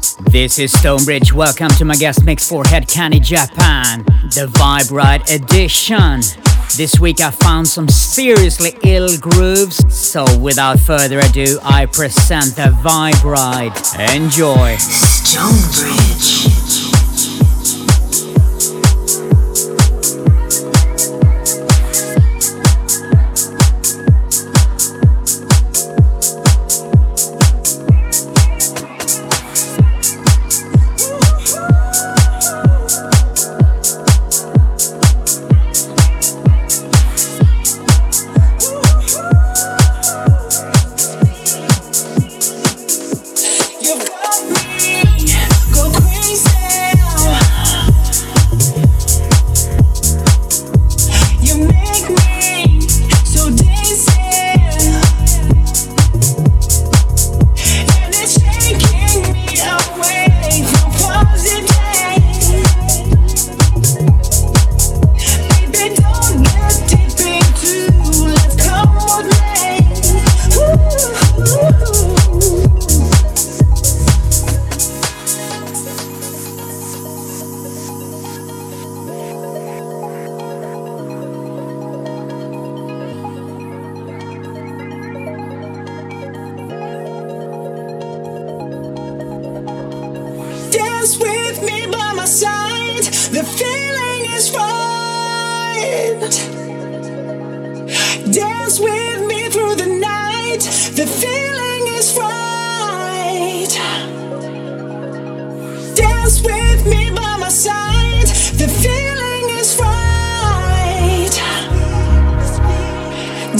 This is Stonebridge. Welcome to my guest mix for Hed Kandi Japan, the Vibe Ride edition. This week I found some seriously ill grooves, so without further ado, I present the Vibe Ride. Enjoy. Stonebridge.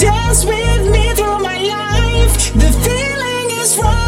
Dance with me through my life. The feeling is right.